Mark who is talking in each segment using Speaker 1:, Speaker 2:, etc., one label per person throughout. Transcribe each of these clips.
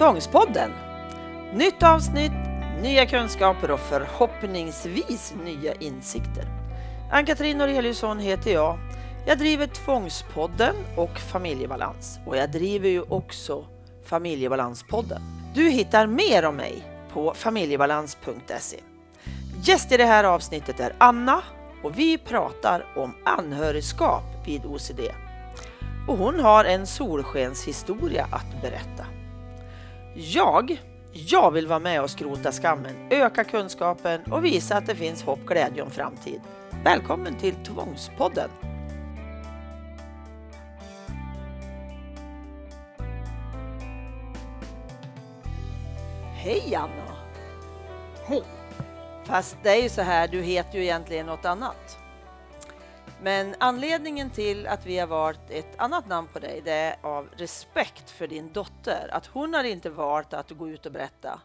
Speaker 1: Tvångspodden. Nytt avsnitt, nya kunskaper och förhoppningsvis nya insikter. Ann-Katrin Noreliusson heter jag. Jag driver Tvångspodden och Familjebalans och jag driver ju också Familjebalanspodden. Du hittar mer om mig på familjebalans.se. Gäst i det här avsnittet är Anna och vi pratar om anhörigskap vid OCD. Och hon har en solskenshistoria att berätta. Jag, jag vill vara med och skrota skammen, öka kunskapen och visa att det finns hopp, glädje och framtid. Välkommen till Tvångspodden! Hej Anna!
Speaker 2: Hej!
Speaker 1: Fast det är ju så här, du heter ju egentligen något annat. Men anledningen till att vi har valt ett annat namn på dig, det är av respekt för din dotter. Att hon har inte valt att gå ut och berätta,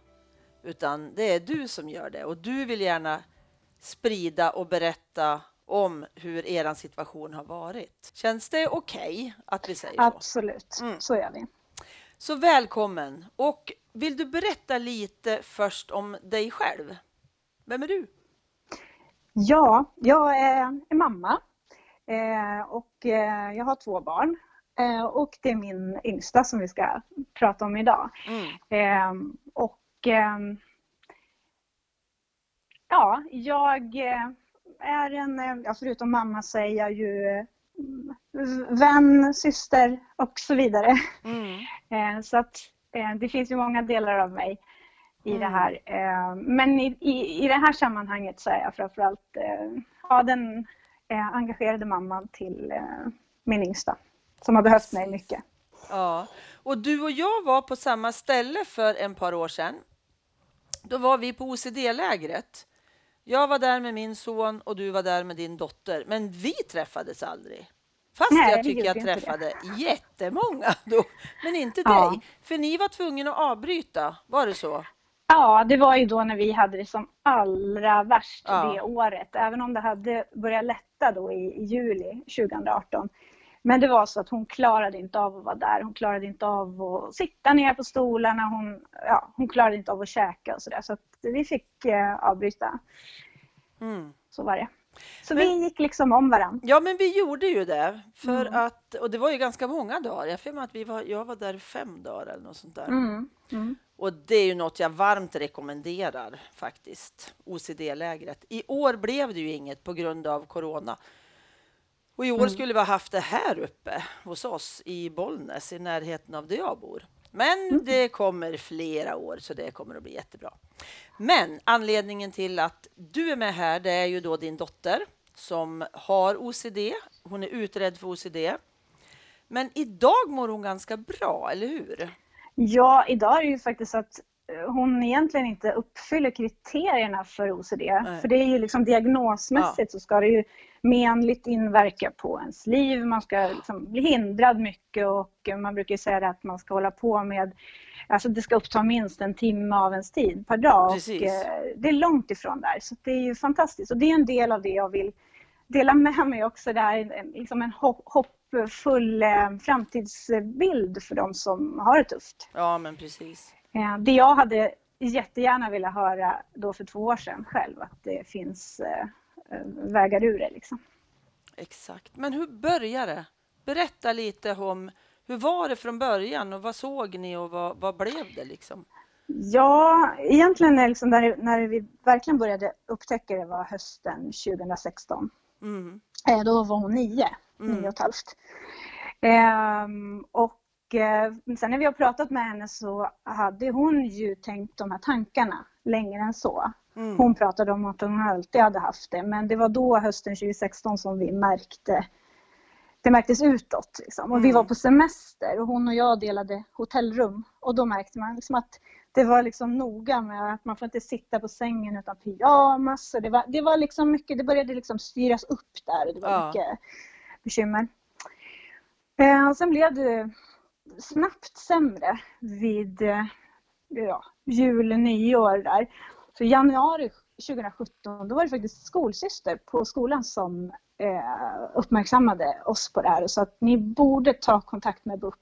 Speaker 1: utan det är du som gör det. Och du vill gärna sprida och berätta om hur er situation har varit. Känns det okej okay att vi säger så?
Speaker 2: Absolut, mm. så gör vi.
Speaker 1: Så välkommen! Och vill du berätta lite först om dig själv? Vem är du?
Speaker 2: Ja, jag är mamma och eh, jag har två barn. Eh, och det är min yngsta som vi ska prata om idag. Mm. Och ja, jag är en, ja, förutom mamma så är jag ju vän, syster och så vidare. Mm. Så att det finns ju många delar av mig i mm. det här. Eh, men i, i, i det här sammanhanget så är jag framförallt eh, ja, den eh, engagerade mamman till min yngsta som har behövt mig mycket.
Speaker 1: Ja, och du och jag var på samma ställe för en par år sedan. Då var vi på OCD-lägret. Jag var där med min son och du var där med din dotter, men vi träffades aldrig. Fast Nej, jag tycker jag träffade det. jättemånga då, men inte ja. dig. För ni var tvungna att avbryta, var det så?
Speaker 2: Ja, det var ju då när vi hade det som allra värst ja. det året. Även om det hade börjat lätta då i, i, juli 2018. Men det var så att hon klarade inte av att vara där. Hon klarade inte av att sitta ner på stolarna. Hon, ja, hon klarade inte av att käka och sådär. Så att vi fick eh, avbryta. Mm. Så var det. Så men, vi gick liksom om varandra.
Speaker 1: Ja, men vi gjorde ju det. För mm. att, och det var ju ganska många dagar. Jag för att vi var, jag var där fem dagar eller något sånt där. Mm. Mm. Och det är ju något jag varmt rekommenderar faktiskt, OCD-lägret. I år blev det ju inget på grund av corona. Och i år mm. skulle vi ha haft det här uppe hos oss i Bollnäs i närheten av där jag bor. Men mm. det kommer flera år så det kommer att bli jättebra. Men anledningen till att du är med här, det är ju då din dotter som har OCD. Hon är utredd för OCD. Men idag mår hon ganska bra, eller hur?
Speaker 2: Ja, idag är det ju faktiskt så att eh, hon egentligen inte uppfyller kriterierna för OCD. Nej. För det är ju liksom diagnosmässigt ja. så ska det ju menligt inverka på ens liv. Man ska liksom bli hindrad mycket och man brukar säga att man ska hålla på med Alltså det ska uppta minst en timme av ens tid per dag. Precis. Och eh, det är långt ifrån där. Så det är ju fantastiskt. Och det är en del av det jag vill dela med mig också. Det här, liksom en hoppfull eh, framtidsbild för de som har det tufft.
Speaker 1: Ja, men precis.
Speaker 2: Eh, det jag hade jättegärna velat höra då för två år sedan själv, att det finns vägar ur det. Liksom.
Speaker 1: Exakt. Men hur började det? Berätta lite om hur var det från början och vad såg ni och vad, vad blev det liksom?
Speaker 2: Ja, egentligen är liksom när, när vi verkligen började upptäcka det var hösten 2016. Mm. Eh, då var hon nio, mm. nio och ett halvt. Ehm, och eh, sen när vi har pratat med henne så hade hon ju tänkt de här tankarna längre än så. Mm. Hon pratade om att hon alltid hade haft det, men det var då hösten 2016 som vi märkte det märktes utåt. Liksom. Och mm. Vi var på semester och hon och jag delade hotellrum och då märkte man liksom att det var liksom noga med att man får inte sitta på sängen utan pyjamas. Och det, var, det var liksom mycket, det började liksom styras upp där och det var ja. mycket bekymmer. Eh, och sen blev det snabbt sämre vid eh, ja, jul, nyår där. I januari 2017 då var det faktiskt skolsyster på skolan som eh, uppmärksammade oss på det här och sa att ni borde ta kontakt med BUP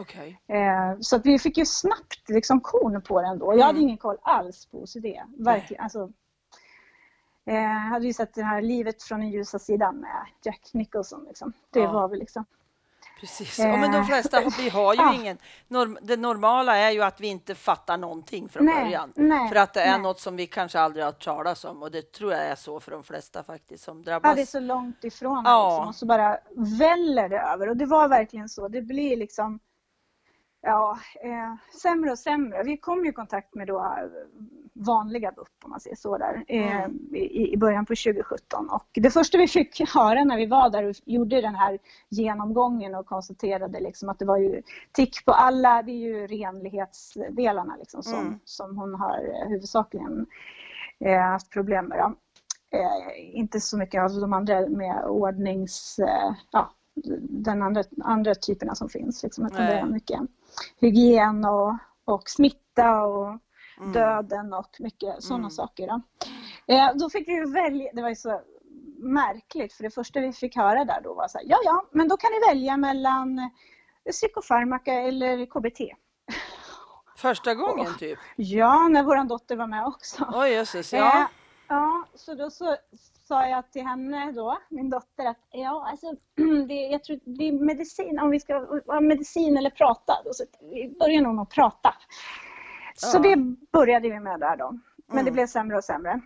Speaker 1: Okay.
Speaker 2: Eh, så att vi fick ju snabbt liksom korn på den då. Jag mm. hade ingen koll alls på OCD. Verkligen. Alltså, eh, hade ju sett det här Livet från den ljusa sidan med Jack Nicholson. Liksom. Det ja. var väl liksom
Speaker 1: Precis. Ja, men de flesta vi har ju ja. ingen... Norm, det normala är ju att vi inte fattar någonting från nej, början. Nej, för att det är nej. något som vi kanske aldrig har talat om och det tror jag är så för de flesta faktiskt som drabbas.
Speaker 2: Ja, det är så långt ifrån ja. liksom, och så bara väller det över och det var verkligen så. Det blir liksom ja, eh, sämre och sämre. Vi kom i kontakt med då eh, vanliga BUP om man säger så där eh, mm. i, i början på 2017 och det första vi fick höra när vi var där och gjorde den här genomgången och konstaterade liksom att det var ju tick på alla, det är ju renlighetsdelarna liksom som, mm. som hon har huvudsakligen eh, haft problem med. Då. Eh, inte så mycket av de andra med ordnings, eh, ja, den andra, andra typerna som finns. Liksom, utan det är mycket hygien och, och smitta och mm. döden och mycket sådana mm. saker. Då. Eh, då fick vi välja, det var ju så märkligt för det första vi fick höra där då var så här, ja ja, men då kan ni välja mellan psykofarmaka eller KBT.
Speaker 1: Första gången typ?
Speaker 2: Ja, när vår dotter var med också.
Speaker 1: Oj jösses, ja. Eh,
Speaker 2: ja, så då så sa jag till henne då, min dotter, att ja, alltså, det, jag tror det är medicin, om vi ska ha medicin eller prata. Då, så vi börjar nog med att prata. Så ja. det började vi med där då. Men mm. det blev sämre och sämre.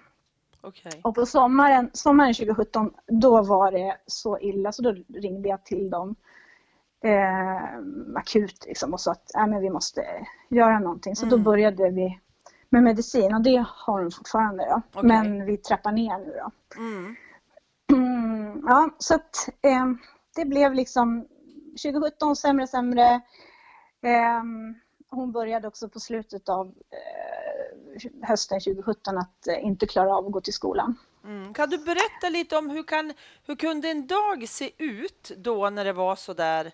Speaker 1: Okay.
Speaker 2: Och på sommaren, sommaren 2017, då var det så illa så då ringde jag till dem eh, akut liksom, och sa att äh, men vi måste göra någonting. Så mm. då började vi med medicin och det har hon fortfarande då. Okay. Men vi trappar ner nu då. Mm. Mm, ja, så att eh, det blev liksom 2017 sämre sämre. Eh, hon började också på slutet av eh, hösten 2017 att eh, inte klara av att gå till skolan.
Speaker 1: Mm. Kan du berätta lite om hur, kan, hur kunde en dag se ut då när det var så där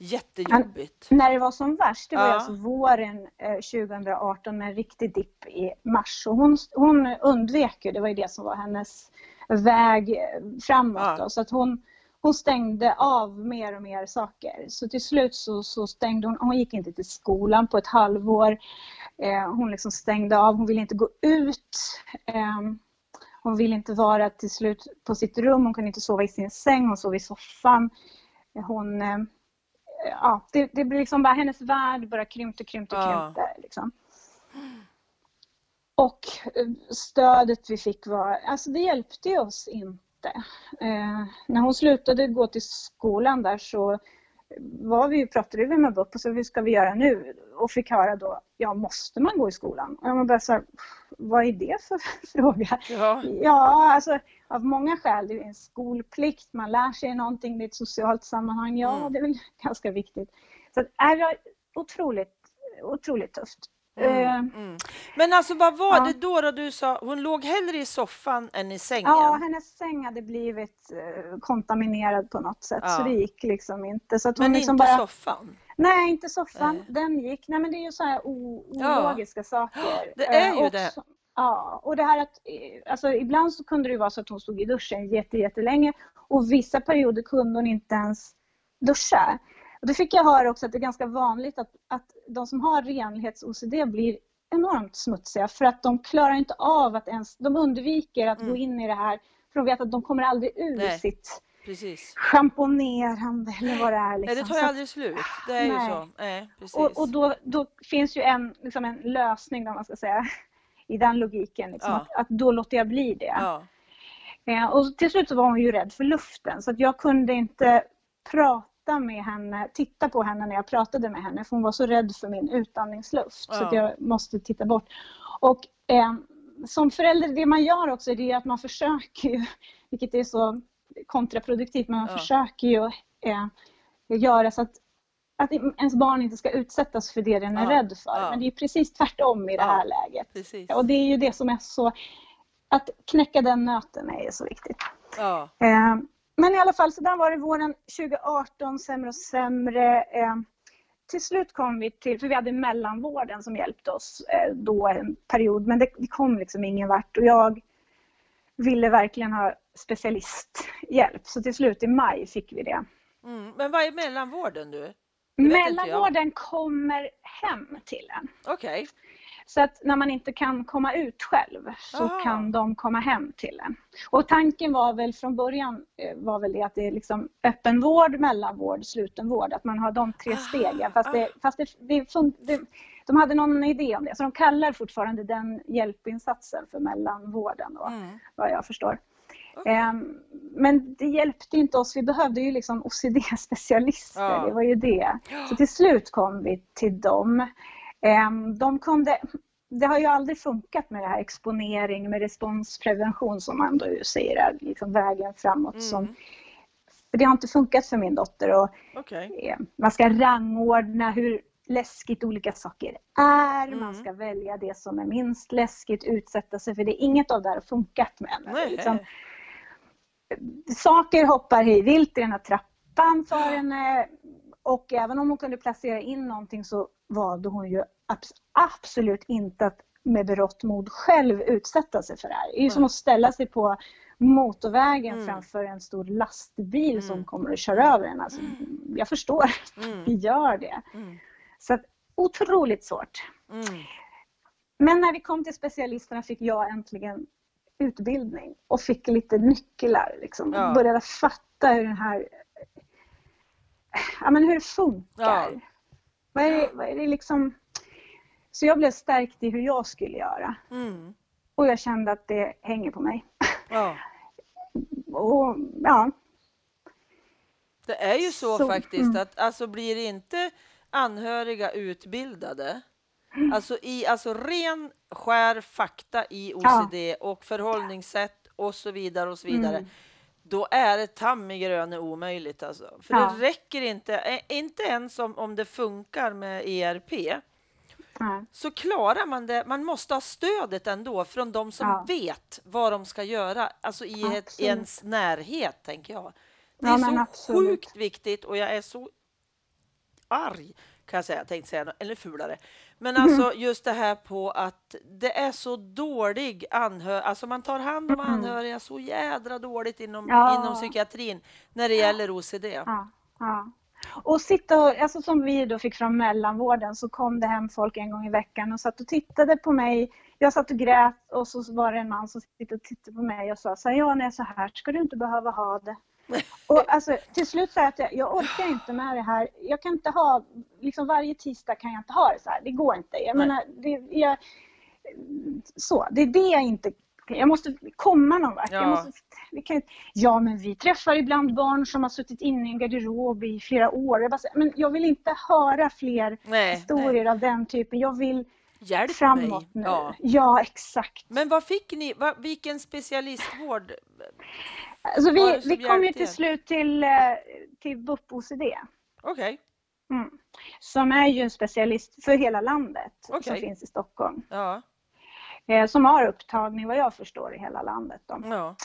Speaker 1: Jättejobbigt.
Speaker 2: När det var som värst, det var ja. alltså våren eh, 2018 med en riktig dipp i mars. Och hon, hon undvek ju, det var ju det som var hennes väg eh, framåt. Ja. Då, så att hon, hon stängde av mer och mer saker. Så till slut så, så stängde hon, hon gick inte till skolan på ett halvår. Eh, hon liksom stängde av, hon ville inte gå ut. Eh, hon ville inte vara till slut på sitt rum, hon kunde inte sova i sin säng, hon sov i soffan. Hon eh, ja, det, det blir liksom bara hennes värld bara krympte, krympte, krympte. Ja. Liksom. Och eh, stödet vi fick var, alltså det hjälpte oss inte. Eh, när hon slutade gå till skolan där så var vi, pratade vi med BUP och så hur ska vi göra nu? Och fick höra då, ja måste man gå i skolan? Och jag bara så här, vad är det för fråga? Ja, ja alltså av många skäl. Det är en skolplikt, man lär sig någonting, det är ett socialt sammanhang. Ja, mm. det är väl ganska viktigt. Så det är otroligt, otroligt tufft. Mm,
Speaker 1: eh, mm. Men alltså vad var ja. det då, då du sa, hon låg hellre i soffan än i sängen?
Speaker 2: Ja, hennes säng hade blivit eh, kontaminerad på något sätt ja. så det gick liksom inte. Så att
Speaker 1: men
Speaker 2: liksom
Speaker 1: inte bara... soffan?
Speaker 2: Nej, inte soffan. Nej. Den gick. Nej, men det är ju så här ologiska ja. saker.
Speaker 1: Det är ju eh, det.
Speaker 2: Ja, och det här att alltså, ibland så kunde det vara så att hon stod i duschen jätte, jättelänge och vissa perioder kunde hon inte ens duscha. Och det fick jag höra också att det är ganska vanligt att, att de som har renlighets-OCD blir enormt smutsiga för att de klarar inte av att ens, de undviker att mm. gå in i det här för de vet att de kommer aldrig ur Nej. sitt
Speaker 1: Precis.
Speaker 2: schamponerande eller vad det är.
Speaker 1: Liksom. Nej, det tar ju aldrig slut. Det är Nej. ju så. Nej,
Speaker 2: precis. Och, och då, då, finns ju en, liksom en lösning, om man ska säga, i den logiken. Liksom, ja. att, att, då låter jag bli det. Ja. Eh, och till slut så var hon ju rädd för luften så att jag kunde inte prata med henne, titta på henne när jag pratade med henne för hon var så rädd för min utandningsluft ja. så att jag måste titta bort. Och eh, som förälder, det man gör också är att man försöker ju, vilket är så kontraproduktivt, men man försöker ju eh, göra så att att ens barn inte ska utsättas för det den är ja, rädd för. Ja. Men det är precis tvärtom i det här läget.
Speaker 1: Precis.
Speaker 2: Och det är ju det som är så... Att knäcka den nöten är så viktigt.
Speaker 1: Ja.
Speaker 2: Men i alla fall, så där var det våren 2018, sämre och sämre. Eh, till slut kom vi till, för vi hade mellanvården som hjälpte oss eh, då en period, men det, det kom liksom ingen vart och jag ville verkligen ha specialisthjälp. Så till slut i maj fick vi det.
Speaker 1: Mm. Men vad är mellanvården du?
Speaker 2: Mellanvården kommer hem till en.
Speaker 1: Okej. Okay.
Speaker 2: Så att när man inte kan komma ut själv så Aha. kan de komma hem till en. Och tanken var väl från början eh, var väl det att det är liksom öppenvård, mellanvård, slutenvård. Att man har de tre stegen. Fast, det, fast det, det, det, de hade någon idé om det. Så de kallar fortfarande den hjälpinsatsen för mellanvården då, mm. vad jag förstår. Okay. Ehm, men det hjälpte inte oss. Vi behövde ju liksom OCD-specialister. Ja. Det var ju det. Så till slut kom vi till dem. Ehm, de kunde, det har ju aldrig funkat med det här exponering med responsprevention som man då säger är liksom vägen framåt. Mm. Som, för det har inte funkat för min dotter. Och, okay. eh, man ska rangordna hur läskigt olika saker är. Mm. Man ska välja det som är minst läskigt, utsätta sig för det. Inget av det här har funkat med henne. Liksom, saker hoppar hej vilt i den här trappan för henne. Och även om hon kunde placera in någonting så valde hon ju absolut inte att med berått mod själv utsätta sig för det här. Det är ju som att ställa sig på motorvägen mm. framför en stor lastbil mm. som kommer att köra över en. Alltså, jag förstår att mm. vi gör det. Mm. Så att, otroligt svårt. Mm. Men när vi kom till specialisterna fick jag äntligen utbildning och fick lite nycklar. Liksom. Ja. Började fatta hur den här ja, men hur det funkar. Ja. Vad är det, vad är det liksom... Så jag blev stärkt i hur jag skulle göra. Mm. Och jag kände att det hänger på mig. Ja. och ja.
Speaker 1: Det är ju så, så faktiskt mm. att alltså blir inte anhöriga utbildade mm. Alltså, i, alltså ren skär fakta i OCD ja. och förhållningssätt och så vidare och så vidare. Då är det tam i gröne omöjligt. Alltså. För ja. det räcker inte, inte ens om, om det funkar med ERP. Mm. Så klarar man det. Man måste ha stödet ändå från de som ja. vet vad de ska göra, alltså i ett, ens närhet, tänker jag. Det är ja, så absolut. sjukt viktigt och jag är så arg, kan jag säga. Jag tänkte säga eller fulare. Men alltså just det här på att det är så dålig anhörig, alltså man tar hand om anhöriga så jädra dåligt inom, ja. inom psykiatrin när det gäller OCD. Ja.
Speaker 2: ja. Och sitta och, alltså som vi då fick från mellanvården så kom det hem folk en gång i veckan och satt och tittade på mig. Jag satt och grät och så var det en man som tittade och tittade på mig och sa så här, ja när så här ska du inte behöva ha det. Och alltså, till slut jag att jag, jag orkar inte med det här. Jag kan inte ha, liksom varje tisdag kan jag inte ha det så här. Det går inte. Jag Nej. menar, det, jag, så, det är det jag inte jag måste komma någon vart. Ja. Måste, vi kan, ja, men vi träffar ibland barn som har suttit inne i en garderob i flera år. Jag, bara, men jag vill inte höra fler nej, historier nej. av den typen. Jag vill Hjälp framåt mig. nu. Ja. ja. exakt.
Speaker 1: Men vad fick ni? Vilken specialistvård
Speaker 2: Alltså vi, vi kom ju till slut till, eh, till BUP OCD.
Speaker 1: Okej. Okay.
Speaker 2: Mm. Som är ju en specialist för hela landet okay. som finns i Stockholm. Ja. Eh, som har upptagning vad jag förstår i hela landet. Då. Ja.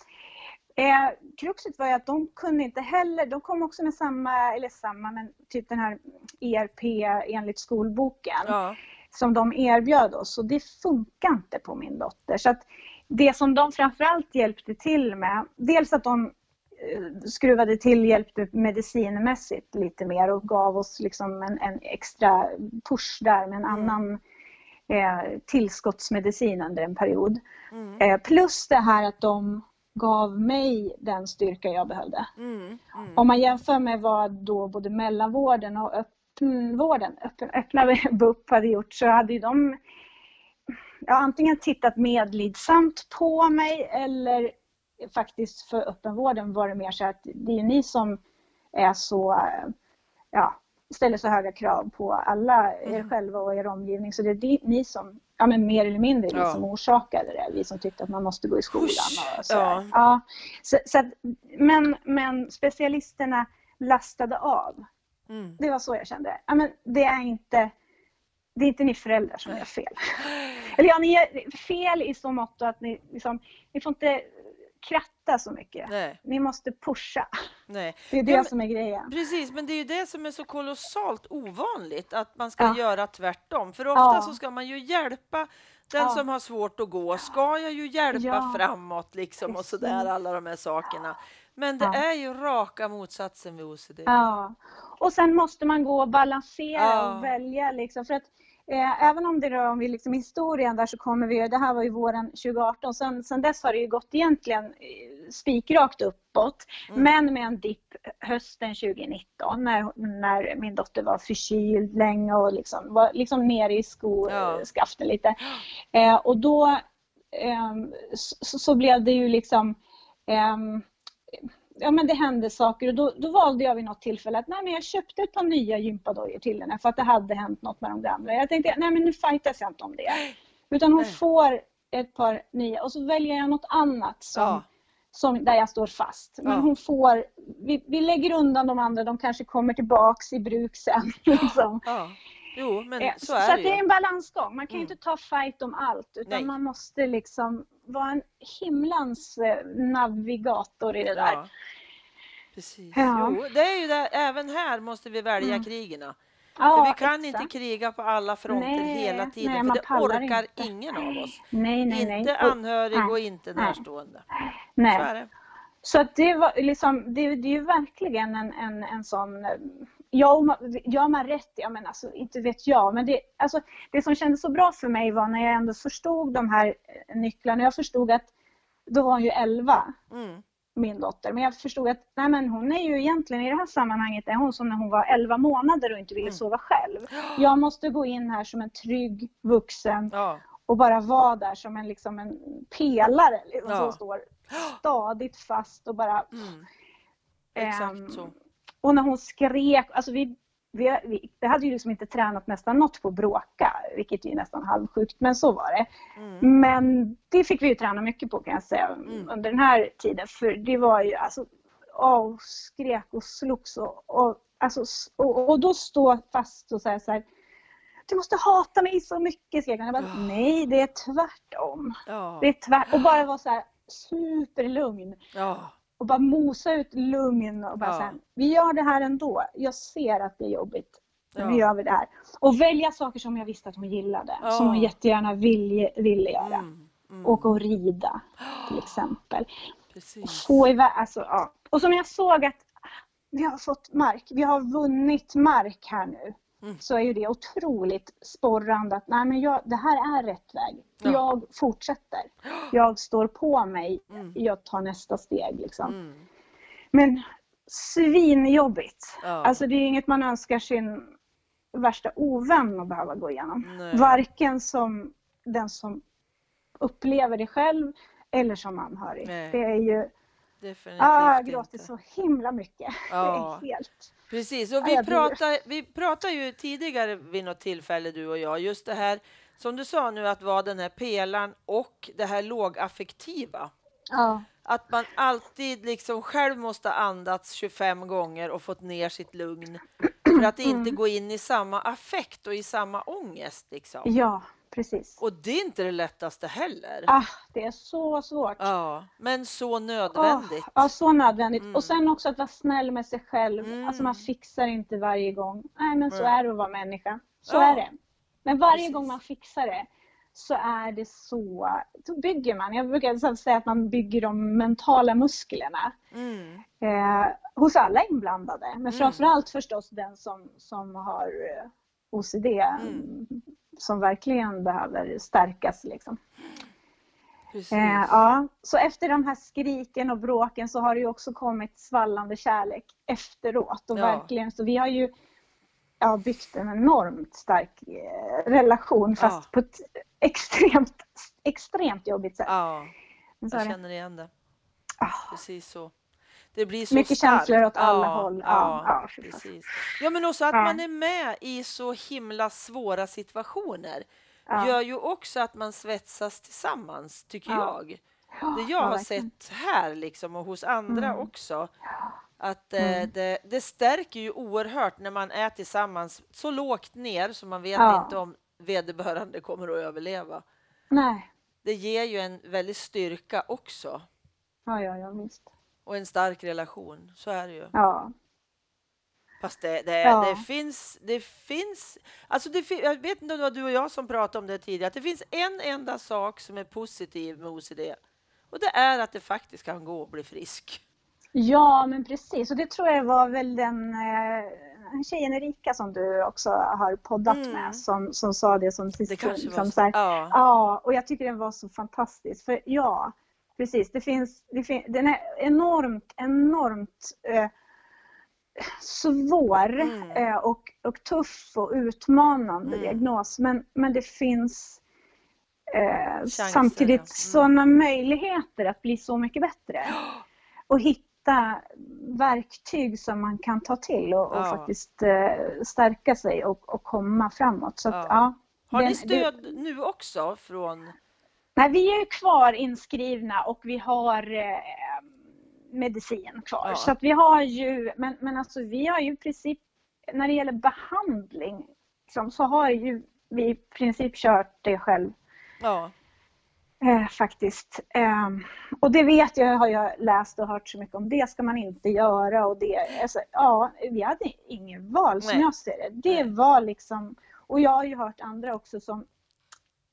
Speaker 2: Eh, kruxet var ju att de kunde inte heller, de kom också med samma, eller samma, men typ den här ERP enligt skolboken ja. Som de erbjöd oss och det funkar inte på min dotter. Så att det som de framförallt hjälpte till med, dels att de eh, skruvade till, hjälpte medicinmässigt lite mer och gav oss liksom en, en extra push där med en mm. annan eh, tillskottsmedicin under en period. Mm. Eh, plus det här att de gav mig den styrka jag behövde. Mm. mm. Om man jämför med vad då både mellanvården och öppenvården, öppen, öppna BUP hade gjort så hade ju de ja, antingen tittat medlidsamt på mig eller faktiskt för öppenvården var det mer så att det är ni som är så, ja, ställer så höga krav på alla er mm. själva och er omgivning. Så det är ni som, ja men mer eller mindre ja. som orsakade det. Vi som tyckte att man måste gå i skolan. Och så. Ja. ja. Så, så att, men, men specialisterna lastade av. Mm. Det var så jag kände. Ja, men det är inte det är inte ni föräldrar som gör fel. Eller ja, ni gör fel i så mått att ni, liksom, ni får inte kratta så mycket. Nej. Ni måste pusha. Nej. Det är det ja, som är grejen.
Speaker 1: Precis, men det är ju det som är så kolossalt ovanligt, att man ska ja. göra tvärtom. För ofta ja. så ska man ju hjälpa den som har svårt att gå, ska jag ju hjälpa framåt liksom och sådär, alla de här sakerna. Men det är ju raka motsatsen med OCD.
Speaker 2: Ja, och sen måste man gå och balansera ja. och välja liksom. För att Eh, även om det rör om vi liksom historien där så kommer vi, det här var ju våren 2018, sen, sen dess har det ju gått egentligen eh, spikrakt uppåt. Mm. Men med en dipp hösten 2019 när, när min dotter var förkyld länge och liksom var liksom nere i skoskaften ja. lite. Eh, och då eh, så, så, blev det ju liksom ehm, ja, men det hände saker och då, då valde jag vid något tillfälle att nej, men jag köpte ett par nya gympadojor till henne för att det hade hänt något med de gamla. Jag tänkte nej men nu fightas jag inte om det. Utan hon nej. får ett par nya och så väljer jag något annat som, ja. som, där jag står fast. Men ja. hon får, vi, vi lägger undan de andra, de kanske kommer tillbaks i bruk sen. Liksom. Ja.
Speaker 1: Jo, men eh, så är
Speaker 2: så
Speaker 1: det ju.
Speaker 2: det är en balansgång. Man kan mm. inte ta fight om allt utan Nej. man måste liksom vara en himlans eh, navigator i det där. Ja.
Speaker 1: Precis. Ja. Jo, det är ju det. Även här måste vi välja mm. krigerna. Ja, vi kan exakt. inte kriga på alla fronter nej, hela tiden, nej, för det orkar inte. ingen av oss.
Speaker 2: Nej, nej,
Speaker 1: inte anhörig och inte närstående.
Speaker 2: Nej. Så det. Så det, var liksom, det, det är ju verkligen en, en, en sån Ja, gör man rätt? Ja, men alltså, inte vet jag. Men det, alltså, det som kändes så bra för mig var när jag ändå förstod de här eh, nycklarna. Jag förstod att då var hon ju 11, mm. min dotter. Men jag förstod att nej, men hon är ju egentligen i det här sammanhanget är hon som när hon var 11 månader och inte ville mm. sova själv. Jag måste gå in här som en trygg vuxen ja. och bara vara där som en, liksom en pelare liksom, ja. som står stadigt fast och bara... Mm.
Speaker 1: Exakt så.
Speaker 2: Och när hon skrek, alltså vi, vi, vi, vi hade ju liksom inte tränat nästan något på att bråka, vilket är nästan halvsjukt, men så var det. Mm. Men det fick vi ju träna mycket på kan jag säga mm. under den här tiden, för det var ju alltså, oh, skrek och slogs och, och, alltså, och, och då stå fast och säga så här, du måste hata mig så mycket, skrek han. Jag bara, oh. nej det är tvärtom. Oh. Det är tvärt, och bara vara så här superlugn. Oh och bara mosa ut lugn och bara ja. så vi gör det här ändå. Jag ser att det är jobbigt. Ja. Nu gör vi det här. Och välja saker som jag visste att hon gillade. Ja. Som hon jättegärna ville, ville göra. Mm. Mm. Åka och rida till exempel. Precis. Få iväg, alltså, ja. Och som jag såg att vi har fått mark. Vi har vunnit mark här nu. Mm. Så är ju det otroligt sporrande att nej men jag, det här är rätt väg. Ja. Jag fortsätter. Jag står på mig. Mm. Jag tar nästa steg liksom. Mm. Men svinjobbigt. Ja. Alltså det är inget man önskar sin värsta ovän att behöva gå igenom. Nej. Varken som den som upplever det själv eller som anhörig. Nej. Det är ju...
Speaker 1: Definitivt ah, jag
Speaker 2: gråter så himla mycket. Ja. Det är helt...
Speaker 1: Precis, och vi, pratar, vi pratade ju tidigare vid något tillfälle du och jag, just det här som du sa nu att vara den här pelaren och det här lågaffektiva. Ja. Att man alltid liksom själv måste andats 25 gånger och fått ner sitt lugn för att inte mm. gå in i samma affekt och i samma ångest. Liksom.
Speaker 2: Ja, precis.
Speaker 1: Och det är inte det lättaste heller.
Speaker 2: Ah, det är så svårt.
Speaker 1: Ja, men så nödvändigt. Oh,
Speaker 2: ja, så nödvändigt. Mm. Och sen också att vara snäll med sig själv. Mm. Alltså man fixar inte varje gång. Nej, men så är det att vara människa. Så ja. är det. Men varje precis. gång man fixar det så är det så, då bygger man. Jag brukar säga att man bygger de mentala musklerna. Mm. Eh, hos alla inblandade, men mm. framförallt förstås den som, som har eh, OCD. Mm som verkligen behöver stärkas. Liksom. Eh, ja. Så efter de här skriken och bråken så har det ju också kommit svallande kärlek efteråt. Och ja. verkligen, så vi har ju ja, byggt en enormt stark eh, relation fast ja. på ett extremt, extremt jobbigt sätt.
Speaker 1: Ja, jag känner igen det. Ah. Precis så. Det blir så
Speaker 2: Mycket
Speaker 1: starkt.
Speaker 2: känslor åt alla ja, håll. Ja,
Speaker 1: ja, precis. ja, men också att man är med i så himla svåra situationer gör ju också att man svetsas tillsammans, tycker jag. Det jag har sett här liksom, och hos andra mm. också. Att eh, mm. det, det stärker ju oerhört när man är tillsammans så lågt ner så man vet inte om vederbörande kommer att överleva.
Speaker 2: Nej.
Speaker 1: Det ger ju en väldig styrka också.
Speaker 2: Ja, ja, ja, visst.
Speaker 1: Och en stark relation, så är det ju.
Speaker 2: Ja.
Speaker 1: Fast det, det, ja. det finns, det finns, alltså det, jag vet inte om det var du och jag som pratade om det tidigare, att det finns en enda sak som är positiv med OCD och det är att det faktiskt kan gå att bli frisk.
Speaker 2: Ja, men precis. Och det tror jag var väl den eh, tjejen Erika som du också har poddat mm. med som, som sa det som sist. Det liksom, så. ja. ja, och jag tycker den var så fantastisk. För ja, precis, det finns, det fin den är enormt, enormt eh, svår mm. eh, och, och tuff och utmanande mm. diagnos. Men, men det finns eh, samtidigt mm. sådana möjligheter att bli så mycket bättre. Och hitta verktyg som man kan ta till och, och ja. faktiskt eh, stärka sig och, och komma framåt. Så att, ja. ja.
Speaker 1: Har ni stöd det, nu också från
Speaker 2: Nej, vi är kvar inskrivna och vi har eh, medicin kvar. Ja. Så att vi har ju, men, men alltså vi har ju i princip, när det gäller behandling, liksom, så har ju vi i princip kört det själv. Ja. Eh, faktiskt. Eh, och det vet jag, har jag läst och hört så mycket om. Det ska man inte göra. Och det, alltså, ja, vi hade inget val som Nej. jag ser det. Det Nej. var liksom, och jag har ju hört andra också som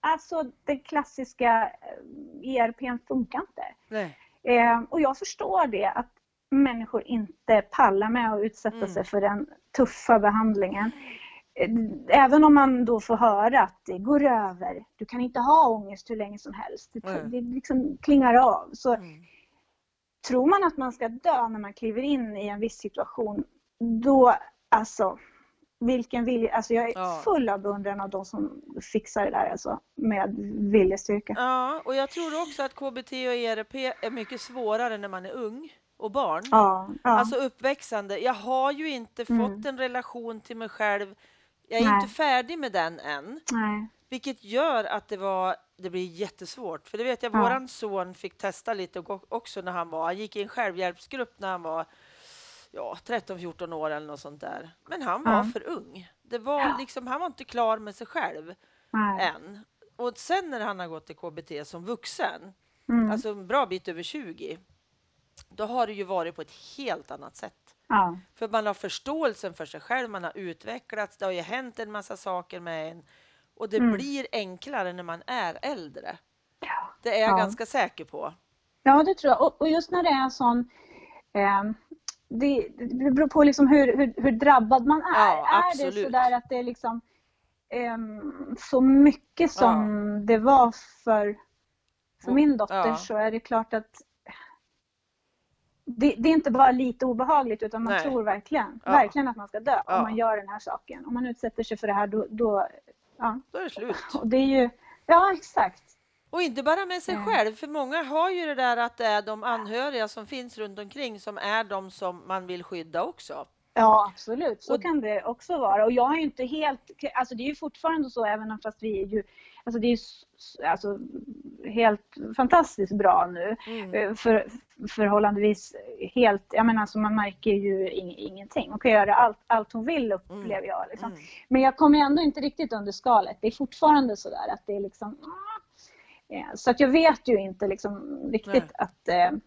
Speaker 2: Alltså den klassiska ERPn eh, e funkar inte. Eh, och jag förstår det att människor inte pallar med att utsätta mm. sig för den tuffa behandlingen. Eh, även om man då får höra att det går över, du kan inte ha ångest hur länge som helst. Det, mm. det liksom klingar av. Så mm. Tror man att man ska dö när man kliver in i en viss situation, då alltså vilken vilja, alltså jag är ja. full av beundran av de som fixar det där alltså, med viljestyrka.
Speaker 1: Ja, och jag tror också att KBT och ERP är mycket svårare när man är ung och barn.
Speaker 2: Ja, ja.
Speaker 1: Alltså uppväxande. Jag har ju inte mm. fått en relation till mig själv. Jag är Nej. inte färdig med den än.
Speaker 2: Nej.
Speaker 1: Vilket gör att det, var, det blir jättesvårt. För det vet jag, ja. våran son fick testa lite också när han var, han gick i en självhjälpsgrupp när han var ja, 13-14 år eller något sånt där. Men han var mm. för ung. Det var ja. liksom, han var inte klar med sig själv Nej. än. Och sen när han har gått i KBT som vuxen, mm. alltså en bra bit över 20, då har det ju varit på ett helt annat sätt.
Speaker 2: Ja.
Speaker 1: För man har förståelsen för sig själv, man har utvecklats, det har ju hänt en massa saker med en och det mm. blir enklare när man är äldre. Ja. Det är jag ja. ganska säker på.
Speaker 2: Ja, det tror jag. Och, och just när det är sån eh, det, det beror på liksom hur, hur, hur drabbad man är. Ja, är det sådär att det är liksom um, så mycket som ja. det var för, för min dotter ja. så är det klart att det, det, är inte bara lite obehagligt utan man Nej. tror verkligen, verkligen att man ska dö om man gör den här saken. Om man utsätter sig för det här då, då,
Speaker 1: ja. då är det slut.
Speaker 2: Och det är ju, ja exakt.
Speaker 1: Och inte bara med sig själv, för många har ju det där att det är de anhöriga som finns runt omkring som är de som man vill skydda också.
Speaker 2: Ja, absolut. Så och, kan det också vara. Och jag är inte helt... Alltså det är ju fortfarande så, även fast vi är ju... Alltså det är alltså, helt fantastiskt bra nu. Mm. Eh, för, förhållandevis helt... Jag menar, alltså man märker ju in, ingenting. Hon kan göra allt, allt hon vill, upplever mm. jag. Liksom. Mm. Men jag kommer ändå inte riktigt under skalet. Det är fortfarande så där att det är liksom... Eh, så att jag vet ju inte liksom riktigt Nej. att eh,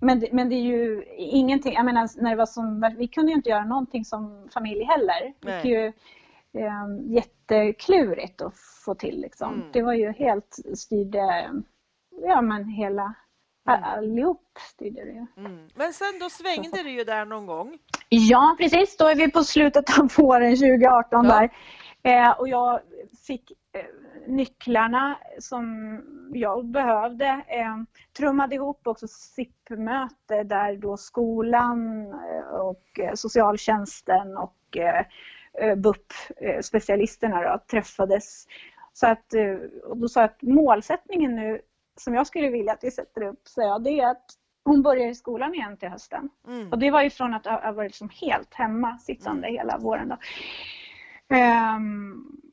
Speaker 2: men, men det är ju ingenting, jag menar när det var som, vi kunde ju inte göra någonting som familj heller. Det var ju eh, jätteklurigt att få till liksom. Mm. Det var ju helt styrde, ja men hela Mm. Allihop styrde det ju.
Speaker 1: Mm. Men sen då svängde det ju där någon gång.
Speaker 2: Ja precis, då är vi på slutet av våren 2018 ja. där. Eh, och jag fick nycklarna som jag behövde. Eh, trummade ihop också SIP-möte där då skolan eh, och eh, socialtjänsten och eh, eh BUP-specialisterna träffades. Så att, och då sa jag att målsättningen nu som jag skulle vilja att vi sätter upp, så jag, det är att hon börjar i skolan igen till hösten. Mm. Och det var ju från att ha varit liksom helt hemma sittande mm. hela våren. Då. Um,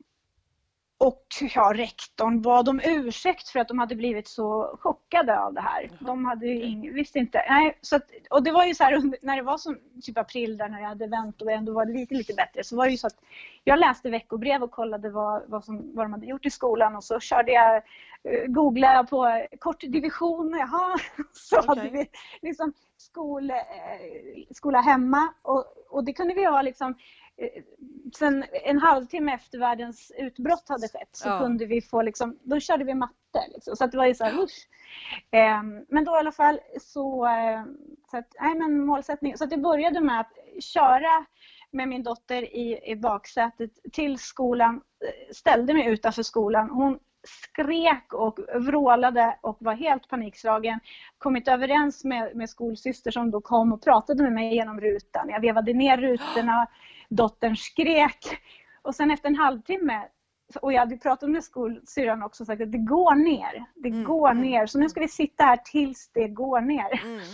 Speaker 2: och ja, rektorn bad om ursäkt för att de hade blivit så chockade av det här. De hade ju ing, visste inte. Nej, så att, och det var ju så här när det var som typ april där när jag hade vänt och ändå var lite, lite bättre så var det ju så att jag läste veckobrev och kollade vad, vad, som, vad de hade gjort i skolan och så körde jag, uh, googlade på kort division, jaha, så okay. hade vi liksom skol, uh, skola hemma och, och det kunde vi ha liksom Eh, sen en halvtimme efter världens utbrott hade skett så ja. kunde vi få liksom, då körde vi matte. Liksom. Så det var ju så här, usch. Eh, men då i alla fall så, eh, Så att, nej, men målsättning. Så att det började med att köra med min dotter i, i baksätet till skolan, ställde mig utanför skolan. Hon skrek och vrålade och var helt panikslagen. Kommit överens med, med skolsyster som då kom och pratade med mig genom rutan. Jag vevade ner rutorna, dottern skrek. Och sen efter en halvtimme och jag hade pratat med skolsyrran också och sagt att det går ner. Det mm, går mm. ner. Så nu ska vi sitta här tills det går ner. Mm, mm.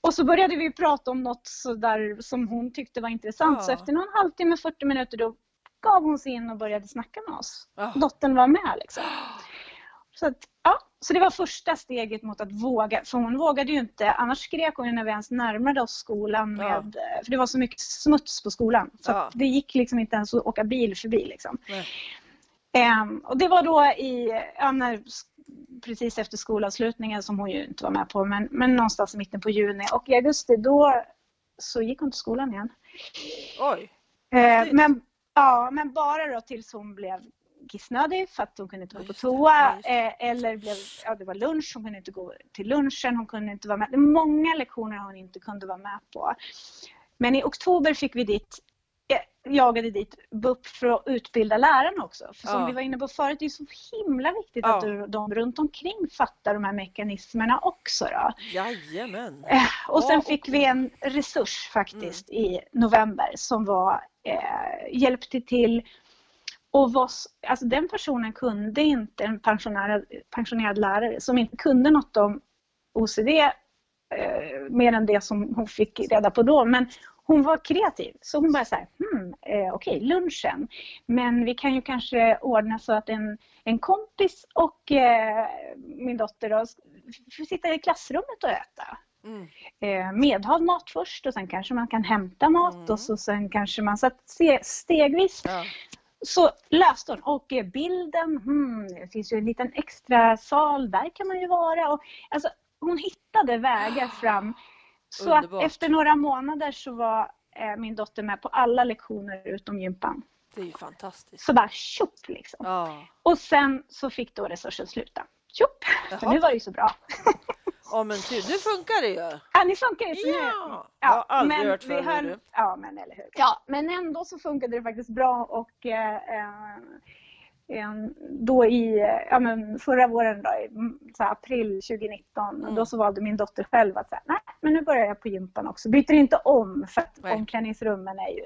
Speaker 2: och så började vi prata om något sådär som hon tyckte var intressant. Ja. Så efter någon halvtimme, 40 minuter då gav hon sig in och började snacka med oss. Ja. Dottern var med liksom. Så, att, ja, så det var första steget mot att våga, för hon vågade ju inte, annars skrek hon när vi ens närmade oss skolan med, ja. för det var så mycket smuts på skolan. Så ja. det gick liksom inte ens att åka bil förbi liksom. Um, och det var då i, ja, när, precis efter skolavslutningen som hon ju inte var med på, men, men någonstans i mitten på juni. Och i augusti då så gick hon till skolan igen.
Speaker 1: Oj!
Speaker 2: Uh, men, ja, men bara då tills hon blev kissnödig för att hon kunde inte gå på toa. Eh, eller blev, ja, det var lunch, hon kunde inte gå till lunchen, hon kunde inte vara med. Många lektioner hon inte kunde vara med på. Men i oktober fick vi dit jagade dit BUP för att utbilda lärarna också. För som ja. vi var inne på förut, det är så himla viktigt ja. att de runt omkring fattar de här mekanismerna också. Då.
Speaker 1: Jajamän!
Speaker 2: Eh, och sen fick vi en resurs faktiskt mm. i november som var eh, hjälpte till och var, alltså den personen kunde inte, en pensionerad, pensionerad lärare som inte kunde något om OCD eh, mer än det som hon fick reda på då. Men hon var kreativ. Så hon bara så här, hmm, eh, okej, okay, lunchen. Men vi kan ju kanske ordna så att en, en kompis och eh, min dotter då, får sitta i klassrummet och äta. Mm. Eh, medhavd mat först och sen kanske man kan hämta mat mm. och så sen kanske man, så att stegvis. Ja. Så läste hon och eh, bilden, hmm, det finns ju en liten extra sal, där kan man ju vara. Och, alltså, hon hittade vägar fram så att efter några månader så var eh, min dotter med på alla lektioner utom gympan.
Speaker 1: Det är ju fantastiskt.
Speaker 2: Så bara tjopp liksom. Ja. Och sen så fick då resursen sluta. Tjopp! För nu var det ju så bra.
Speaker 1: Ja men typ, nu funkar det ju.
Speaker 2: Ja, nu funkar det. Så
Speaker 1: ja. ja, jag har aldrig hört förr. Höll...
Speaker 2: Ja, men eller hur. Ja, men ändå så funkade det faktiskt bra och eh, eh då i ja, men förra våren, då, i så april 2019, mm. då så valde min dotter själv att säga nej, men nu börjar jag på gympan också. Byter inte om för att nej. omklädningsrummen är ju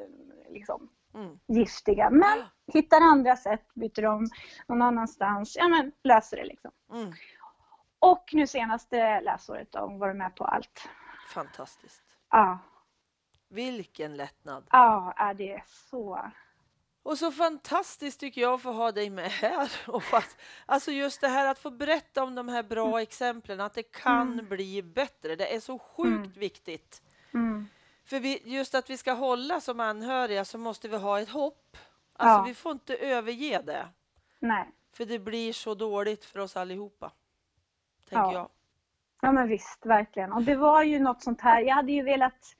Speaker 2: liksom mm. giftiga. Men hittar andra sätt, byter om någon annanstans, ja men löser det liksom. Mm. Och nu senaste läsåret har hon varit med på allt.
Speaker 1: Fantastiskt.
Speaker 2: Ja.
Speaker 1: Vilken lättnad.
Speaker 2: Ja, det är så
Speaker 1: och så fantastiskt tycker jag att få ha dig med här. Och fast, alltså just det här att få berätta om de här bra mm. exemplen, att det kan mm. bli bättre. Det är så sjukt mm. viktigt. Mm. För vi, just att vi ska hålla som anhöriga så måste vi ha ett hopp. Alltså ja. vi får inte överge det.
Speaker 2: Nej.
Speaker 1: För det blir så dåligt för oss allihopa. Tänker ja. jag.
Speaker 2: Ja men visst, verkligen. Och det var ju något sånt här. Jag hade ju velat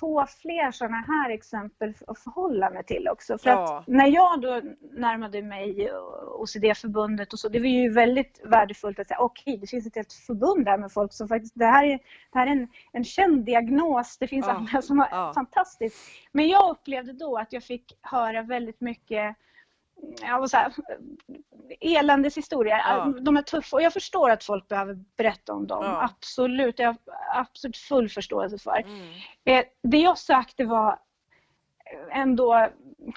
Speaker 2: få fler sådana här exempel att förhålla mig till också. För ja. att när jag då närmade mig OCD-förbundet och så, det var ju väldigt värdefullt att säga okej, okay, det finns ett helt förbund här med folk som faktiskt, det här är, det här är en, en känd diagnos, det finns ja. andra som har, ja. fantastiskt. Men jag upplevde då att jag fick höra väldigt mycket ja, så här, eländeshistorier. Ja. De är tuffa och jag förstår att folk behöver berätta om dem. Ja. Absolut, jag har absolut full förståelse för. Mm. Eh, det jag sökte var ändå,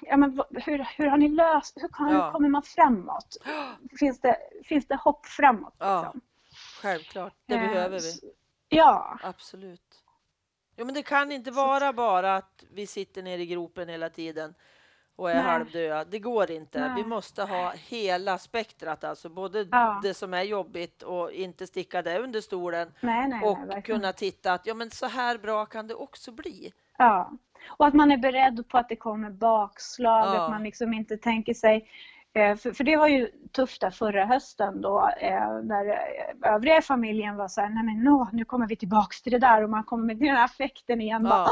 Speaker 2: ja, men, hur, hur har ni löst, hur, kan, ja. hur kommer man framåt? Finns det, finns det hopp framåt? Liksom?
Speaker 1: Självklart, det eh, behöver vi.
Speaker 2: Ja.
Speaker 1: Absolut. Jo, men det kan inte vara bara att vi sitter nere i gropen hela tiden och är Nej. halvdöda. Det går inte. Nej. Vi måste ha hela spektrat, alltså både ja. det som är jobbigt och inte sticka det under stolen
Speaker 2: nej,
Speaker 1: och kunna titta att ja, men så här bra kan det också bli.
Speaker 2: Ja, och att man är beredd på att det kommer bakslag, ja. att man liksom inte tänker sig eh, för, för, det var ju tufft där förra hösten då eh, när eh, övriga familjen var så här, nej men no, nu kommer vi tillbaks till det där och man kommer med den här affekten igen. Ja. Bara,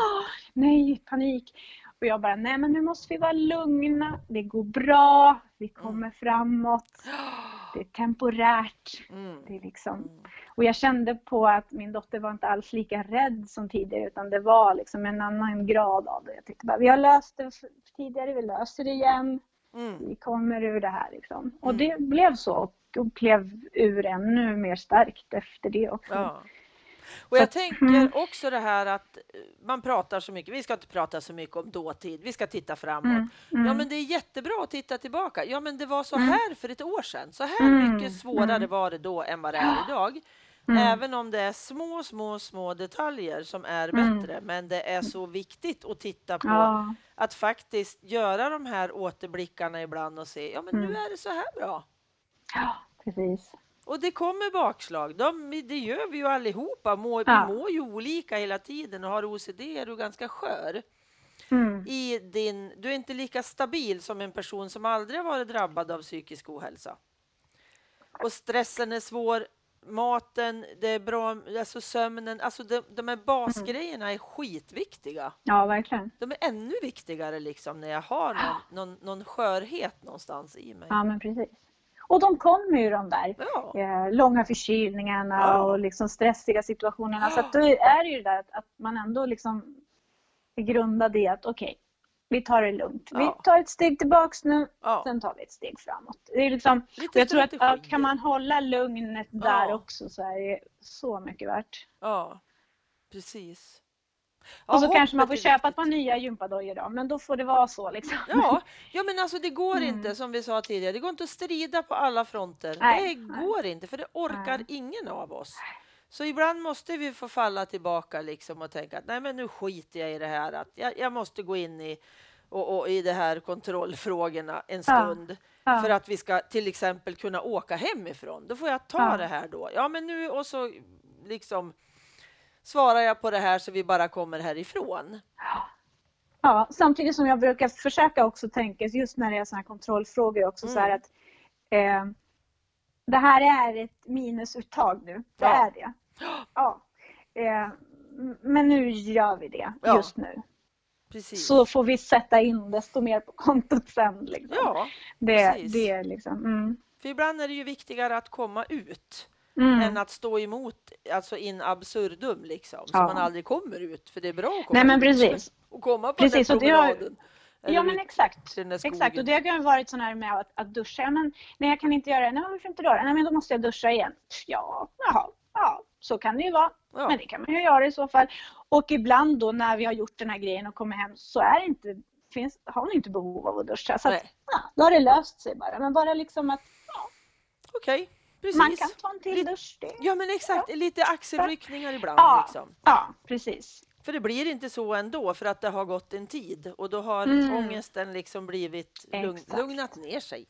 Speaker 2: nej, panik. Och jag bara, nej men nu måste vi vara lugna, det går bra, vi kommer mm. framåt. Det är temporärt. Mm. Det är liksom, mm. och jag kände på att min dotter var inte alls lika rädd som tidigare utan det var liksom en annan grad av det. Jag tyckte bara, vi har löst det tidigare, vi löser det igen. Mm. Vi kommer ur det här liksom. Och mm. det blev så och klev ur ännu mer starkt efter det också. Ja.
Speaker 1: Och jag tänker mm. också det här att eh, man pratar så mycket. Vi ska inte prata så mycket om dåtid. Vi ska titta framåt. Mm. Mm. Ja, men det är jättebra att titta tillbaka. Ja, men det var så här för ett år sedan. Så här mycket svårare var det då än vad det är idag. Även om det är små, små, små detaljer som är bättre. Men det är så viktigt att titta på ja. att faktiskt göra de här återblickarna ibland och se, ja men nu är det så här bra.
Speaker 2: Ja, precis.
Speaker 1: Och det kommer bakslag. De, det gör vi ju allihopa. Må, ja. Vi mår ju olika hela tiden och har OCD är du ganska skör. Mm. I din, du är inte lika stabil som en person som aldrig varit drabbad av psykisk ohälsa. Och stressen är svår, maten, det är bra, alltså sömnen, alltså de, de här basgrejerna är skitviktiga.
Speaker 2: Ja, verkligen.
Speaker 1: De är ännu viktigare liksom när jag har någon, någon, någon skörhet någonstans i mig.
Speaker 2: Ja, men precis. Och de kommer ju de där ja. eh, långa förkylningarna ja. och liksom stressiga situationerna. Ja. Så då är det ju det där att, man ändå liksom är grundad i att okej, okay, vi tar det lugnt. Vi tar ett steg tillbaks nu, sen tar vi ett steg framåt. Det är liksom, jag tror att, att kan man hålla lugnet där också så är det så mycket värt.
Speaker 1: Ja, precis.
Speaker 2: Ja, och så kanske man får köpa ett par nya gympadojor då, men då får det vara så liksom.
Speaker 1: Ja, ja men alltså det går mm. inte som vi sa tidigare, det går inte att strida på alla fronter. Nej, det går nej. inte, för det orkar nej. ingen av oss. Så ibland måste vi få falla tillbaka liksom och tänka att nej men nu skiter jag i det här, att jag, jag måste gå in i och, och, i de här kontrollfrågorna en stund ja. Ja. för att vi ska till exempel kunna åka hemifrån. Då får jag ta ja. det här då. Ja, men nu och så liksom svarar jag på det här så vi bara kommer härifrån.
Speaker 2: Ja, samtidigt som jag brukar försöka också tänka just när det är sådana kontrollfrågor också mm. så här att eh, det här är ett minusuttag nu. Det ja. är det. Ja. Eh, men nu gör vi det ja. just nu. Precis. Så får vi sätta in desto mer på kontot sen. Liksom. Ja, det, precis. det liksom, mm.
Speaker 1: För ibland är det ju viktigare att komma ut mm. än att stå emot alltså in absurdum liksom, ja. så man aldrig kommer ut. För det är bra att komma
Speaker 2: Nej, men precis.
Speaker 1: och komma på precis, den promenaden.
Speaker 2: Ja men exakt. Exakt och det har varit sån här med att, att duscha. Men, nej jag kan inte göra det. Nej varför inte då? Nej men då måste jag duscha igen. Ja, jaha, ja så kan det ju vara. Ja. Men det kan man ju göra i så fall. Och ibland då när vi har gjort den här grejen och kommer hem så är det inte, finns, har man inte behov av att duscha. Så att, ja, då har det löst sig bara. Men bara liksom att ja.
Speaker 1: Okej. Okay.
Speaker 2: Precis. Man kan ta en till dusch. Det.
Speaker 1: Ja men exakt, ja. lite axelryckningar ibland. Ja, liksom.
Speaker 2: ja, precis.
Speaker 1: För det blir inte så ändå för att det har gått en tid och då har mm. ångesten liksom blivit lugn, lugnat ner sig.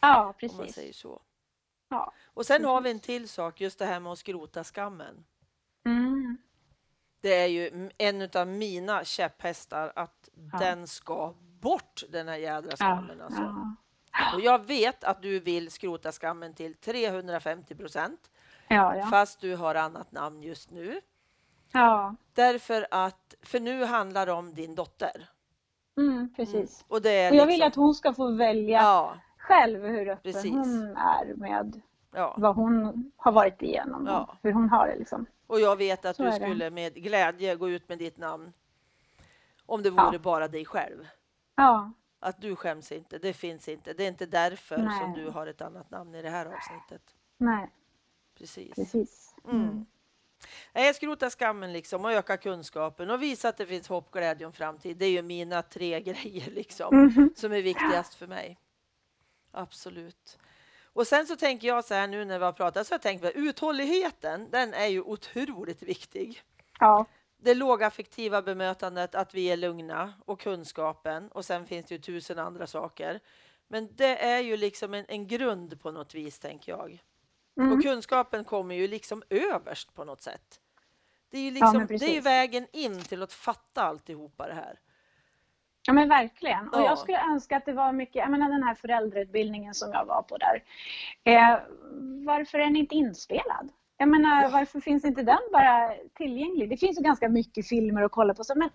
Speaker 2: Ja, precis.
Speaker 1: Om man säger så. Ja, och sen har vi en till sak, just det här med att skrota skammen. Mm. Det är ju en av mina käpphästar att ja. den ska bort, den här jädra skammen. Alltså. ja. Och jag vet att du vill skrota skammen till 350 procent. Ja, ja. Fast du har annat namn just nu.
Speaker 2: Ja.
Speaker 1: Därför att, för nu handlar det om din dotter.
Speaker 2: Mm, precis. Mm. Och, det är och jag liksom... vill att hon ska få välja ja. själv hur öppen precis. hon är med ja. vad hon har varit igenom ja. och hur hon har det. Liksom.
Speaker 1: Och jag vet att Så du skulle med glädje gå ut med ditt namn om det vore bara dig själv.
Speaker 2: Ja
Speaker 1: att du skäms inte. Det finns inte. Det är inte därför Nej. som du har ett annat namn i det här avsnittet.
Speaker 2: Nej.
Speaker 1: Precis.
Speaker 2: Precis. Mm.
Speaker 1: Mm. Jag skrotar skammen liksom och öka kunskapen och visa att det finns hopp, glädje och framtid. Det är ju mina tre grejer liksom mm. som är viktigast för mig. Absolut. Och sen så tänker jag så här nu när vi har pratat så har jag tänkt att uthålligheten, den är ju otroligt viktig.
Speaker 2: Ja
Speaker 1: det lågaffektiva bemötandet, att vi är lugna och kunskapen och sen finns det ju tusen andra saker. Men det är ju liksom en, en grund på något vis, tänker jag. Mm. Och kunskapen kommer ju liksom överst på något sätt. Det är ju, liksom, ja, det är ju vägen in till att fatta alltihopa det här.
Speaker 2: Ja men verkligen. Och ja. jag skulle önska att det var mycket, jag menar den här föräldrautbildningen som jag var på där. Eh, varför är den inte inspelad? Jag menar, ja. varför finns inte den bara tillgänglig? Det finns ju ganska mycket filmer att kolla på. Så, men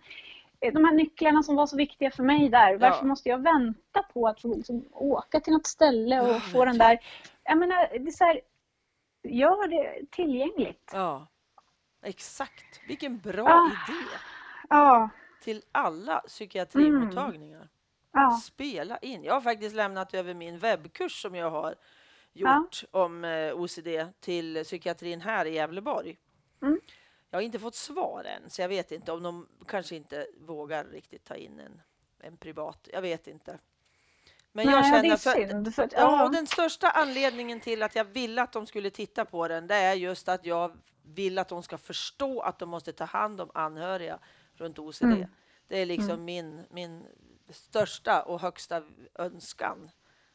Speaker 2: eh, de här nycklarna som var så viktiga för mig där, varför måste jag vänta på att få liksom, åka till något ställe och ja, få den där jag menar, det är så här, gör det tillgängligt.
Speaker 1: Ja, exakt. Vilken bra ah. idé.
Speaker 2: Ja.
Speaker 1: Till alla psykiatrimottagningar. Mm.
Speaker 2: Ja.
Speaker 1: Spela in. Jag har faktiskt lämnat över min webbkurs som jag har gjort ja. om eh, OCD till psykiatrin här i Gävleborg.
Speaker 2: Mm.
Speaker 1: Jag har inte fått svar än, så jag vet inte om de kanske inte vågar riktigt ta in en, en privat. Jag vet inte.
Speaker 2: Men Nej, jag känner för, för,
Speaker 1: ja, och den största anledningen till att jag ville att de skulle titta på den, det är just att jag vill att de ska förstå att de måste ta hand om anhöriga runt OCD. Mm. Det är liksom mm. min, min största och högsta önskan.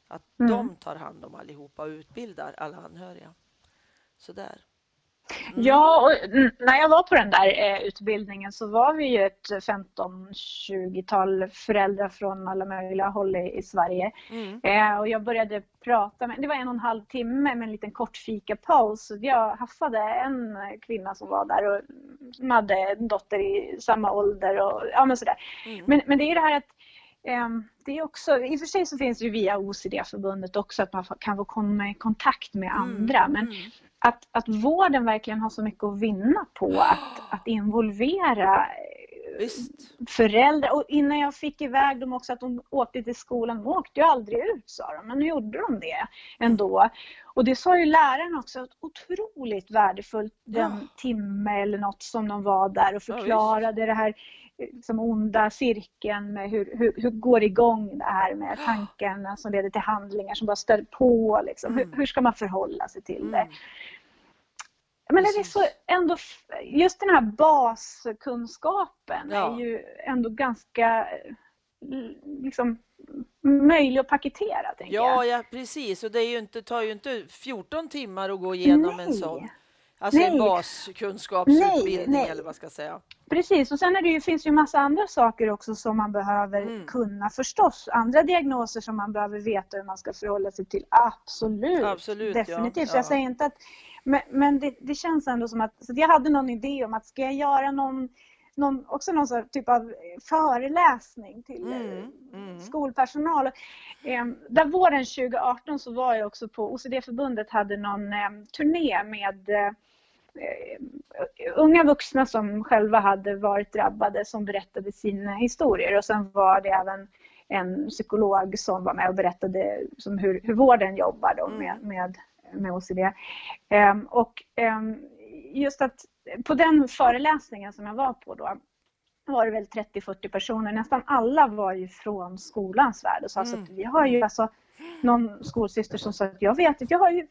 Speaker 1: Att mm. de tar hand om allihopa och utbildar alla anhöriga. Sådär.
Speaker 2: Mm. Ja, och när jag var på den där eh, utbildningen så var vi ju ett 15-20-tal föräldrar från alla möjliga håll i, i Sverige.
Speaker 1: Mm.
Speaker 2: Eh, och jag började prata med, det var en och en halv timme med en liten kort fikapaus. Jag haffade en kvinna som var där och som hade en dotter i samma ålder och ja men sådär. Mm. Men, men det är det här att det är också, I och för sig så finns det via OCD-förbundet också att man kan få komma i kontakt med mm, andra. Men mm. att, att vården verkligen har så mycket att vinna på att, att involvera eh,
Speaker 1: Visst.
Speaker 2: föräldrar. Och innan jag fick iväg dem också att de åkte till skolan. De åkte ju aldrig ut sa de, men nu gjorde de det ändå. Och det sa ju läraren också, otroligt värdefullt den ja. timme eller något som de var där och förklarade ja, det här liksom onda cirkeln med hur, hur, hur går igång det här med tankarna som leder till handlingar som bara stör på. Liksom. Mm. Hur, hur, ska man förhålla sig till det? Mm. Men det är så ändå, just den här baskunskapen ja. är ju ändå ganska liksom, möjlig att paketera.
Speaker 1: Ja, jag. ja, precis. Och det är ju inte, tar ju inte 14 timmar att gå igenom
Speaker 2: Nej.
Speaker 1: en sån Alltså nej. en baskunskapsutbildning nej, nej. eller vad ska jag säga.
Speaker 2: Precis, och sen är det ju, finns det ju massa andra saker också som man behöver mm. kunna förstås. Andra diagnoser som man behöver veta hur man ska förhålla sig till. Absolut,
Speaker 1: Absolut
Speaker 2: definitivt.
Speaker 1: Ja.
Speaker 2: Så jag säger inte att... Men, men det, det, känns ändå som att... Så jag hade någon idé om att ska jag göra någon någon, också någon typ av föreläsning till mm, eh, mm. skolpersonal. Ehm, där våren 2018 så var jag också på OCD-förbundet hade någon ehm, turné med eh, unga vuxna som själva hade varit drabbade som berättade sina historier och sen var det även en psykolog som var med och berättade som hur, hur vården jobbar då med, mm. med, med OCD. Um, och um, just att på den föreläsningen som jag var på då var det väl 30-40 personer. Nästan alla var ju från skolans värld och sa mm. att vi har ju alltså någon skolsyster som sa att jag vet att jag har ju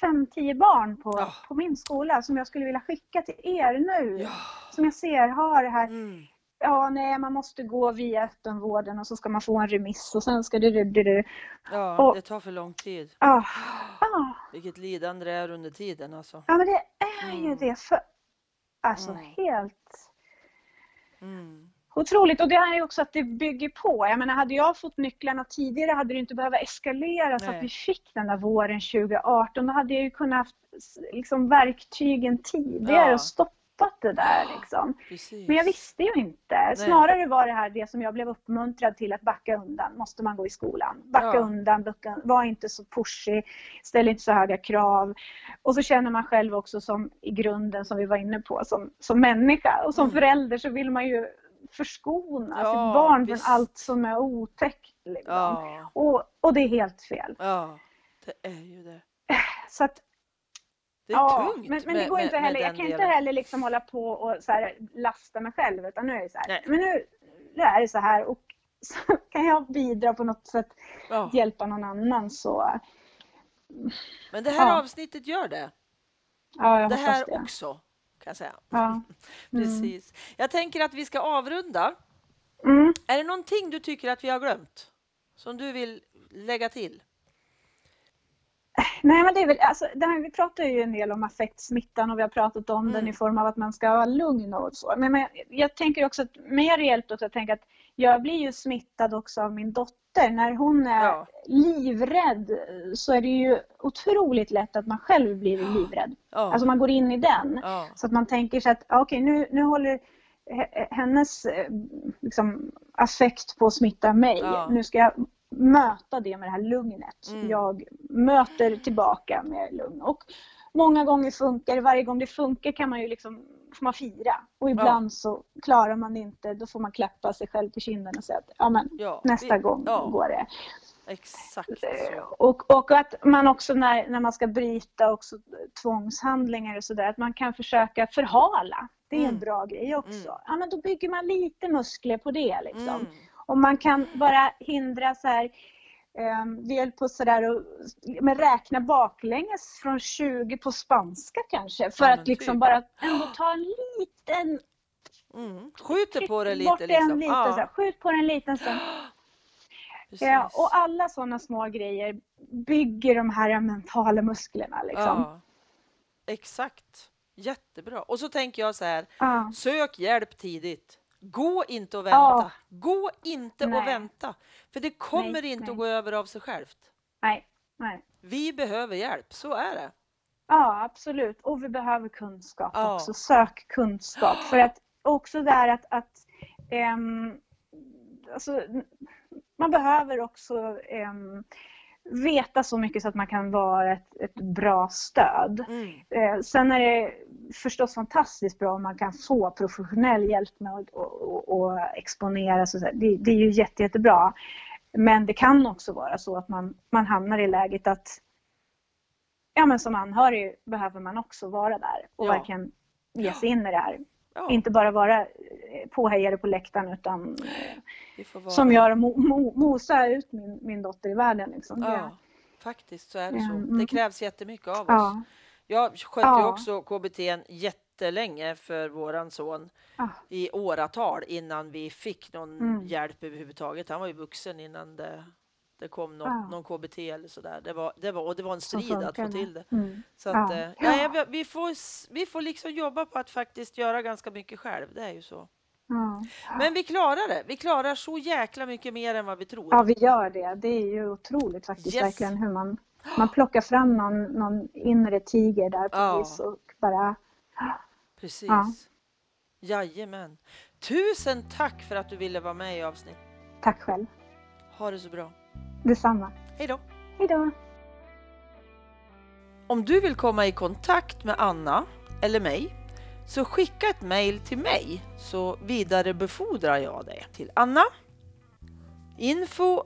Speaker 2: fem, tio barn på, ja. på min skola som jag skulle vilja skicka till er nu.
Speaker 1: Ja.
Speaker 2: Som jag ser har det här.
Speaker 1: Mm.
Speaker 2: Ja, nej, man måste gå via öppenvården och så ska man få en remiss och sen ska det.
Speaker 1: Ja, och, det tar för lång tid.
Speaker 2: Ja. Ah.
Speaker 1: Vilket lidande det är under tiden alltså.
Speaker 2: Ja, men det är mm. ju det. För, alltså mm. helt...
Speaker 1: Mm.
Speaker 2: Otroligt. Och det här är också att det bygger på. Jag menar, hade jag fått nycklarna tidigare hade det inte behövt eskalera så att vi fick den där våren 2018. Då hade jag ju kunnat haft liksom, verktygen tidigare ja. och stoppat det där. Liksom. Men jag visste ju inte. Nej. Snarare var det här det som jag blev uppmuntrad till att backa undan. Måste man gå i skolan? Backa ja. undan, backa, var inte så pushig, ställ inte så höga krav. Och så känner man själv också som i grunden, som vi var inne på, som, som människa och som mm. förälder så vill man ju förskona ja, sitt barn visst. från allt som är otäckt. Liksom.
Speaker 1: Ja.
Speaker 2: Och, och det är helt fel.
Speaker 1: Ja, det är ju det.
Speaker 2: Så att,
Speaker 1: det är ja, tungt
Speaker 2: men, men det går med, inte heller, jag kan delen. inte heller liksom hålla på och så här, lasta mig själv utan nu är det så här, men nu, nu är det så här och så kan jag bidra på något sätt, ja. hjälpa någon annan så.
Speaker 1: Men det här ja. avsnittet gör det.
Speaker 2: Ja, jag
Speaker 1: det
Speaker 2: här
Speaker 1: det. också kan jag säga.
Speaker 2: Ja.
Speaker 1: Mm. Precis. Jag tänker att vi ska avrunda.
Speaker 2: Mm.
Speaker 1: Är det någonting du tycker att vi har glömt? Som du vill lägga till?
Speaker 2: Nej, men det är väl, alltså, här, vi pratar ju en del om affektsmittan och vi har pratat om mm. den i form av att man ska vara lugn och så. Men, men jag tänker också att mer reellt också, jag tänker att jag blir ju smittad också av min dotter när hon är ja. livrädd så är det ju otroligt lätt att man själv blir livrädd.
Speaker 1: Ja.
Speaker 2: Alltså man går in i den.
Speaker 1: Ja.
Speaker 2: Så att man tänker sig att okej okay, nu, nu håller hennes liksom, affekt på att smitta mig. Nu ska jag möta det med det här lugnet. Mm. Jag möter tillbaka med lugn. Och många gånger funkar det, varje gång det funkar kan man ju liksom får man fira. Och ibland ja. så klarar man det inte, då får man klappa sig själv på kinden och säga att ja, men, ja, nästa vi, gång ja. går det.
Speaker 1: Exakt
Speaker 2: så. Och, och att man också när, när man ska bryta också tvångshandlingar och sådär, att man kan försöka förhala. Det är mm. en bra grej också. Mm. Ja, men då bygger man lite muskler på det. Liksom. Mm. Och man kan bara hindra så här, vi höll på sådär och men räkna baklänges från 20 på spanska kanske för ja, att liksom typ. bara ändå ta en liten...
Speaker 1: Mm. Skjuter på det lite liksom.
Speaker 2: Liten, ah. så skjut på den liten stund. Ja, och alla sådana små grejer bygger de här mentala musklerna. Liksom. Ja,
Speaker 1: exakt. Jättebra. Och så tänker jag så här, ja. sök hjälp tidigt. Gå inte och vänta. Ja. Gå inte nej. och vänta. För det kommer nej, inte nej. att gå över av sig självt.
Speaker 2: Nej, nej.
Speaker 1: Vi behöver hjälp, så är det.
Speaker 2: Ja, absolut. Och vi behöver kunskap ja. också. Sök kunskap. För att också där att, att um, alltså, man behöver också um, veta så mycket så att man kan vara ett, ett bra stöd. Mm. Eh, sen är det förstås fantastiskt bra om man kan få professionell hjälp med att och, och, exponera. Så det, det, är ju jätte, jättebra. Men det kan också vara så att man, man hamnar i läget att ja, men som anhörig behöver man också vara där och ja. verkligen ge sig in i det här. Ja. Inte bara vara påhejare på läktaren utan som gör mo, mo, mosa ut min, min dotter i världen. Liksom.
Speaker 1: Ja, faktiskt så är det så. Mm. Det krävs jättemycket av oss. Jag skötte ja. också KBT jättelänge för våran son ah. i åratal innan vi fick någon mm. hjälp överhuvudtaget. Han var ju vuxen innan det, det kom något, ah. någon KBT eller sådär. Det var, det var, och det var en strid att få till det. Mm. Så att, ja. Eh, ja, vi, får, vi får liksom jobba på att faktiskt göra ganska mycket själv. Det är ju så. Mm. Men vi klarar det. Vi klarar så jäkla mycket mer än vad vi tror.
Speaker 2: Ja, vi gör det. Det är ju otroligt faktiskt yes. verkligen hur man man plockar fram någon, någon inre tiger där på ja. vis och bara...
Speaker 1: Precis. Ja. Jajamän. Tusen tack för att du ville vara med i avsnitt.
Speaker 2: Tack själv.
Speaker 1: Ha det så bra.
Speaker 2: Detsamma.
Speaker 1: Hej då.
Speaker 2: Hej då.
Speaker 1: Om du vill komma i kontakt med Anna eller mig så skicka ett mejl till mig så vidarebefordrar jag det till Anna. Info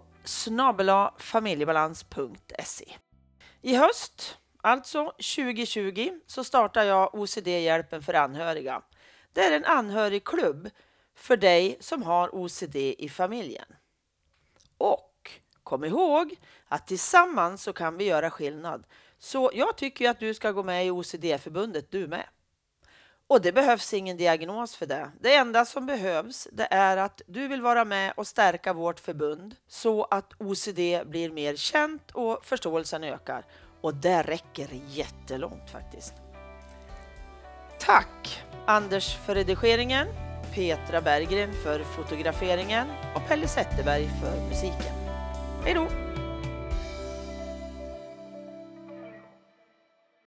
Speaker 1: familjebalans.se i höst, alltså 2020, så startar jag OCD-hjälpen för anhöriga. Det är en anhörigklubb för dig som har OCD i familjen. Och kom ihåg att tillsammans så kan vi göra skillnad. Så jag tycker att du ska gå med i OCD-förbundet du med. Och det behövs ingen diagnos för det. Det enda som behövs det är att du vill vara med och stärka vårt förbund så att OCD blir mer känt och förståelsen ökar. Och det räcker jättelångt faktiskt. Tack Anders för redigeringen, Petra Berggren för fotograferingen och Pelle Zetterberg för musiken. Hej då!